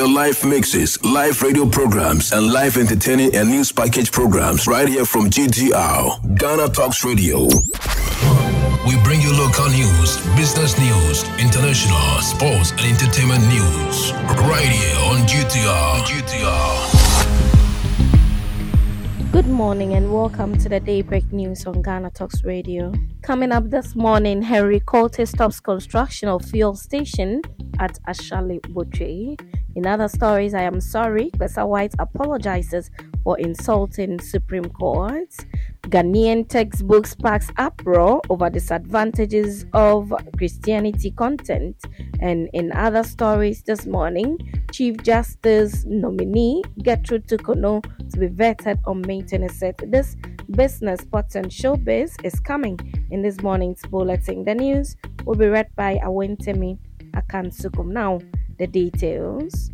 your live mixes, live radio programs, and live entertaining and news package programs right here from GTR, Ghana Talks Radio. We bring you local news, business news, international, sports, and entertainment news right here on GTR. GTR. Good morning and welcome to the Daybreak News on Ghana Talks Radio. Coming up this morning, Henry Quartey stops construction of fuel station at Ashale Botwe. In other stories, I am sorry, Kpessa-Whyte apologizes for insulting Supreme Court. Ghanaian textbook sparks uproar over disadvantages of Christianity content. And in other stories this morning, Chief Justice nominee Gertrude Torkornoo to be vetted on 26th. This business, sports, and showbiz is coming in this morning's bulletin. The news will be read by Awentemi Akansukum. Now, the details.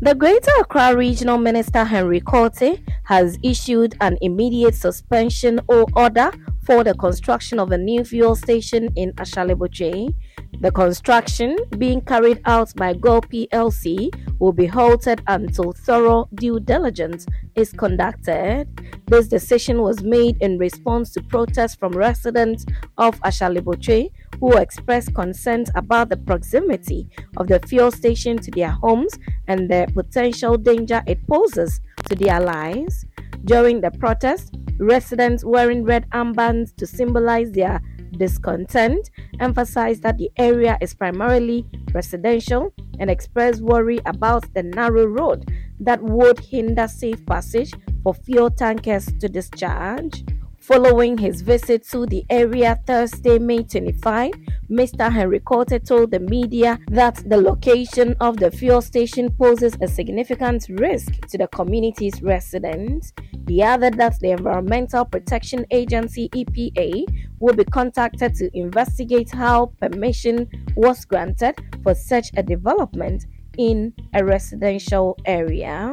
The Greater Accra Regional Minister Henry Quartey has issued an immediate suspension or order for the construction of a new fuel station in Ashale Botwe. The construction, being carried out by GOIL PLC, will be halted until thorough due diligence is conducted. This decision was made in response to protests from residents of Ashale Botwe who expressed concern about the proximity of the fuel station to their homes and the potential danger it poses to their lives. During the protest, residents wearing red armbands to symbolize their discontent emphasized that the area is primarily residential and expressed worry about the narrow road that would hinder safe passage for fuel tankers to discharge. Following his visit to the area Thursday, May 25, Mr. Henry Quartey told the media that the location of the fuel station poses a significant risk to the community's residents. He added that the Environmental Protection Agency EPA will be contacted to investigate how permission was granted for such a development in a residential area.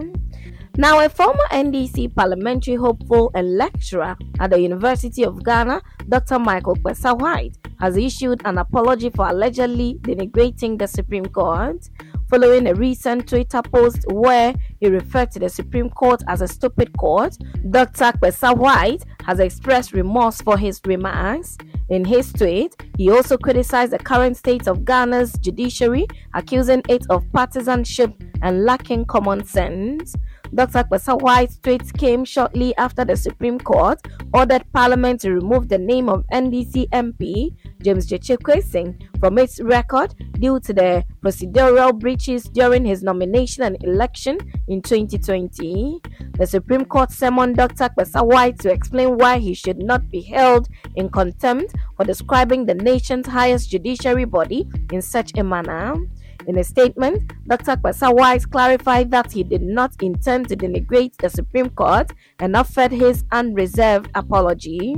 Now, a former NDC parliamentary hopeful and lecturer at the University of Ghana, Dr. Michael Kpessa-Whyte, has issued an apology for allegedly denigrating the Supreme Court following a recent Twitter post where he referred to the Supreme Court as a stupid court. Dr. Kpessa-Whyte has expressed remorse for his remarks. In his tweet, he also criticized the current state of Ghana's judiciary, accusing it of partisanship and lacking common sense. Dr. Kpessa-Whyte's tweet came shortly after the Supreme Court ordered Parliament to remove the name of NDC MP James Gyekye Quayson from its record due to the procedural breaches during his nomination and election in 2020. The Supreme Court summoned Dr. Kpessa-Whyte to explain why he should not be held in contempt for describing the nation's highest judiciary body in such a manner. In a statement, Dr. Kpessa-Whyte clarified that he did not intend to denigrate the Supreme Court and offered his unreserved apology.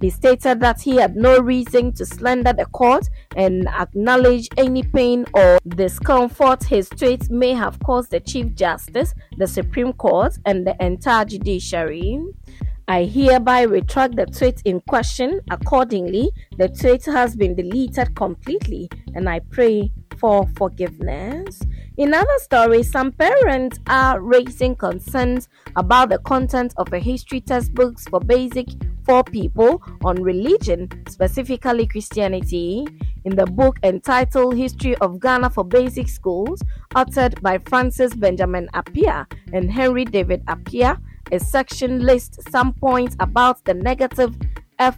He stated that he had no reason to slander the court and acknowledge any pain or discomfort his tweets may have caused the Chief Justice, the Supreme Court, and the entire judiciary. I hereby retract the tweet in question. Accordingly, the tweet has been deleted completely, and I pray for forgiveness. In other stories, some parents are raising concerns about the content of a history textbooks for basic for people on religion, specifically Christianity. In the book entitled History of Ghana for Basic Schools, authored by Francis Benjamin Appiah and Henry David Appiah, a section lists some points about the negative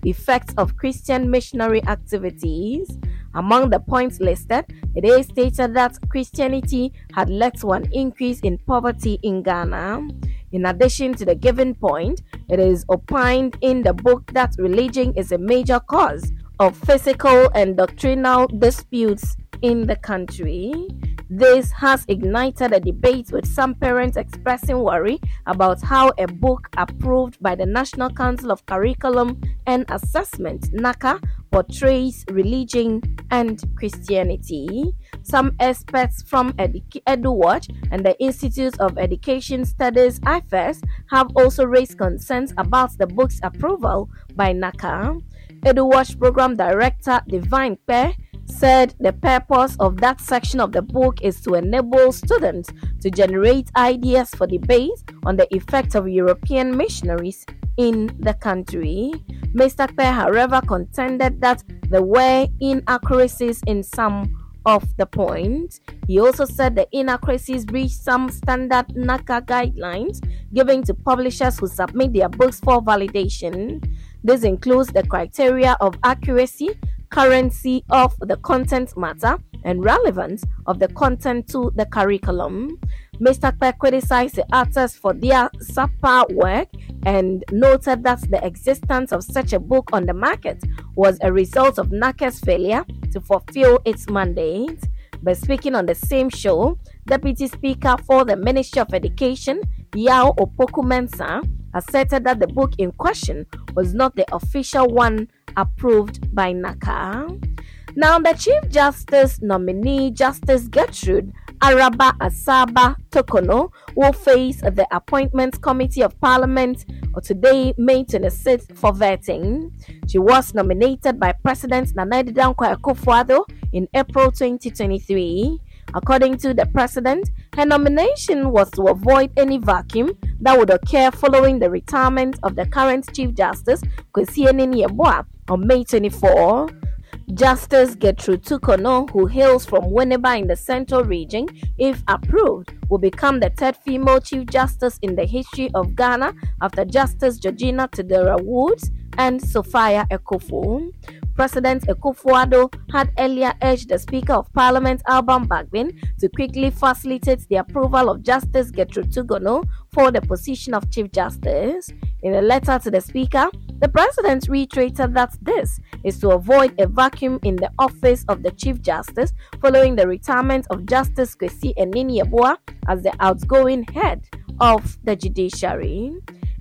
effects of Christian missionary activities. Among the points listed, it is stated that Christianity had led to an increase in poverty in Ghana. In addition to the given point, it is opined in the book that religion is a major cause of physical and doctrinal disputes in the country. This has ignited a debate with some parents expressing worry about how a book approved by the National Council of Curriculum and Assessment NaCCA portrays religion and Christianity. Some experts from EduWatch and the Institute of Education Studies IFES have also raised concerns about the book's approval by NaCCA. EduWatch Program Director Divine Kpe said the purpose of that section of the book is to enable students to generate ideas for debate on the effect of European missionaries in the country. Mr. Kpe, however, contended that there were inaccuracies in some of the points. He also said the inaccuracies breached some standard NaCCA guidelines given to publishers who submit their books for validation. This includes the criteria of accuracy, currency of the content matter, and relevance of the content to the curriculum. Mr. Kpe criticized the authors for their subpar work and noted that the existence of such a book on the market was a result of NaCCA's failure to fulfill its mandate. But speaking on the same show, Deputy Speaker for the Ministry of Education, Yao Opoku Mensah, asserted that the book in question was not the official one approved by NaCCA. Now, the Chief Justice nominee, Justice Gertrude Araba Esaaba Torkornoo, will face the Appointments Committee of Parliament today, May 26th, for vetting. She was nominated by President Nana Dankwa Akufo-Addo in April 2023. According to the president, her nomination was to avoid any vacuum that would occur following the retirement of the current Chief Justice, Kwesi Yeboah, on May 24. Justice Gertrude Torkornoo, who hails from Winneba in the Central Region, if approved, will become the third female Chief Justice in the history of Ghana after Justice Georgina Theodora Woods and Sophia Akuffo. President Akufo-Addo had earlier urged the Speaker of Parliament Alban Bagbin to quickly facilitate the approval of Justice Gertrude Torkornoo for the position of Chief Justice. In a letter to the Speaker, the President reiterated that this is to avoid a vacuum in the office of the Chief Justice following the retirement of Justice Kwesi Anini as the outgoing head of the judiciary.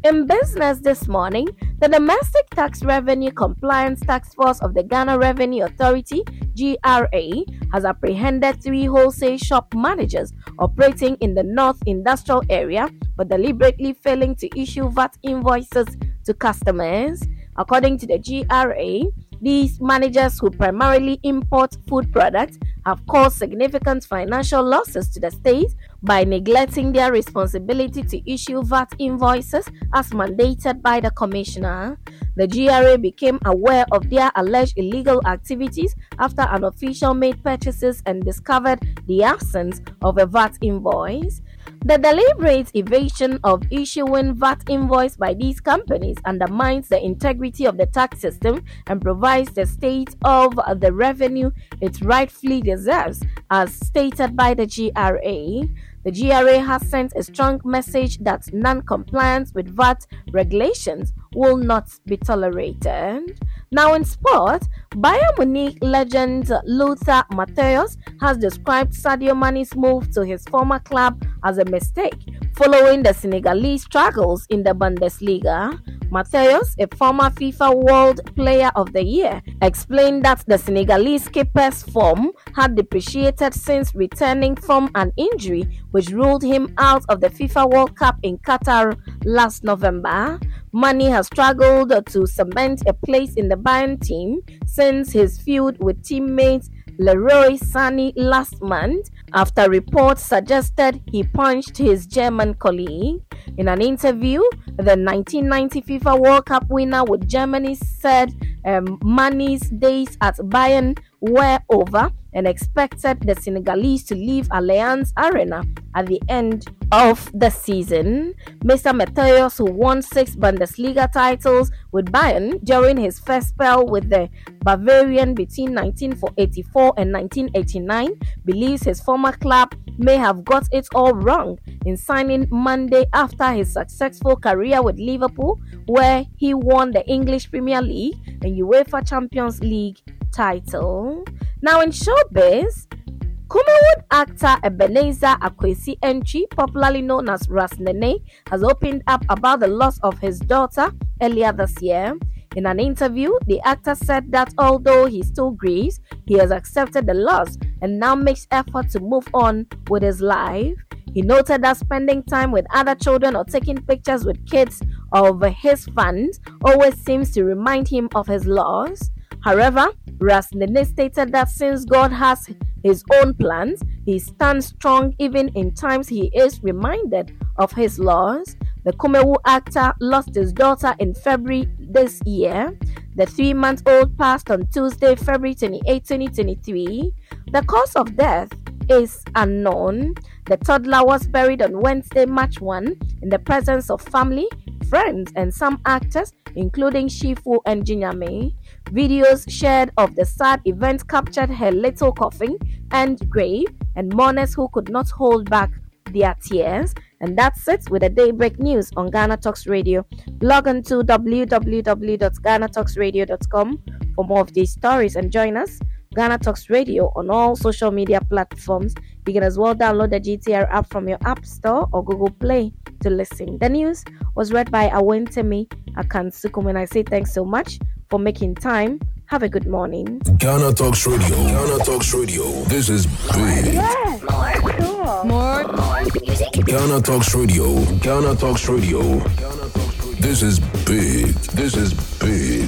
In business this morning, the Domestic Tax Revenue Compliance Tax Force of the Ghana Revenue Authority GRA has apprehended three wholesale shop managers operating in the North Industrial Area for deliberately failing to issue VAT invoices to customers. According to the GRA, these managers who primarily import food products have caused significant financial losses to the state by neglecting their responsibility to issue VAT invoices as mandated by the commissioner. The GRA became aware of their alleged illegal activities after an official made purchases and discovered the absence of a VAT invoice. The deliberate evasion of issuing VAT invoice by these companies undermines the integrity of the tax system and provides the state of the revenue it rightfully deserves, as stated by the GRA. The GRA has sent a strong message that non compliance with VAT regulations will not be tolerated. Now, in sport, Bayern Munich legend Lothar Matthäus has described Sadio Mane's move to his former club as a mistake following the Senegalese struggles in the Bundesliga. Matthäus, a former FIFA World Player of the Year, explained that the Senegalese keeper's form had depreciated since returning from an injury which ruled him out of the FIFA World Cup in Qatar last November. Mane has struggled to cement a place in the Bayern team since his feud with teammates Leroy Sané last month after reports suggested he punched his German colleague. In an interview, the 1990 FIFA World Cup winner with Germany said um, Mane's days at Bayern were over and expected the Senegalese to leave Allianz Arena at the end of the season. Mr. Matthäus, who won six Bundesliga titles with Bayern during his first spell with the Bavarian between 1984 and 1989, believes his former club may have got it all wrong in signing Mane after his successful career with Liverpool, where he won the English Premier League and UEFA Champions League title. Now, in showbiz, Kumawood actor Ebenezer Akwasi Antwi, popularly known as Ras Nene, has opened up about the loss of his daughter earlier this year. In an interview, the actor said that although he still grieves, he has accepted the loss and now makes effort to move on with his life. He noted that spending time with other children or taking pictures with kids of his fans always seems to remind him of his loss. However, Ras Nene stated that since God has his own plans, he stands strong even in times he is reminded of his laws. The Kumawood actor lost his daughter in February this year. The three month old passed on Tuesday, February 28, 2023. The cause of death is unknown. The toddler was buried on Wednesday, March 1, in the presence of family, friends, and some actors, including Shifu and Jinyame. Videos shared of the sad event captured her little coffin and grave, and mourners who could not hold back their tears. And that's it with the Daybreak News on Ghana Talks Radio. Log on to www.ghanatalksradio.com for more of these stories and join us Ghana Talks Radio on all social media platforms. You can as well download the GTR app from your App Store or Google Play to listen. The news was read by Awentemi Akansukum, and I say thanks so much for making time. Have a good morning. Ghana Talks Radio. Ghana Talks Radio. This is big. Yes, more cool. More, more music. Ghana Talks Radio. Ghana Talks Radio. This is big. This is big.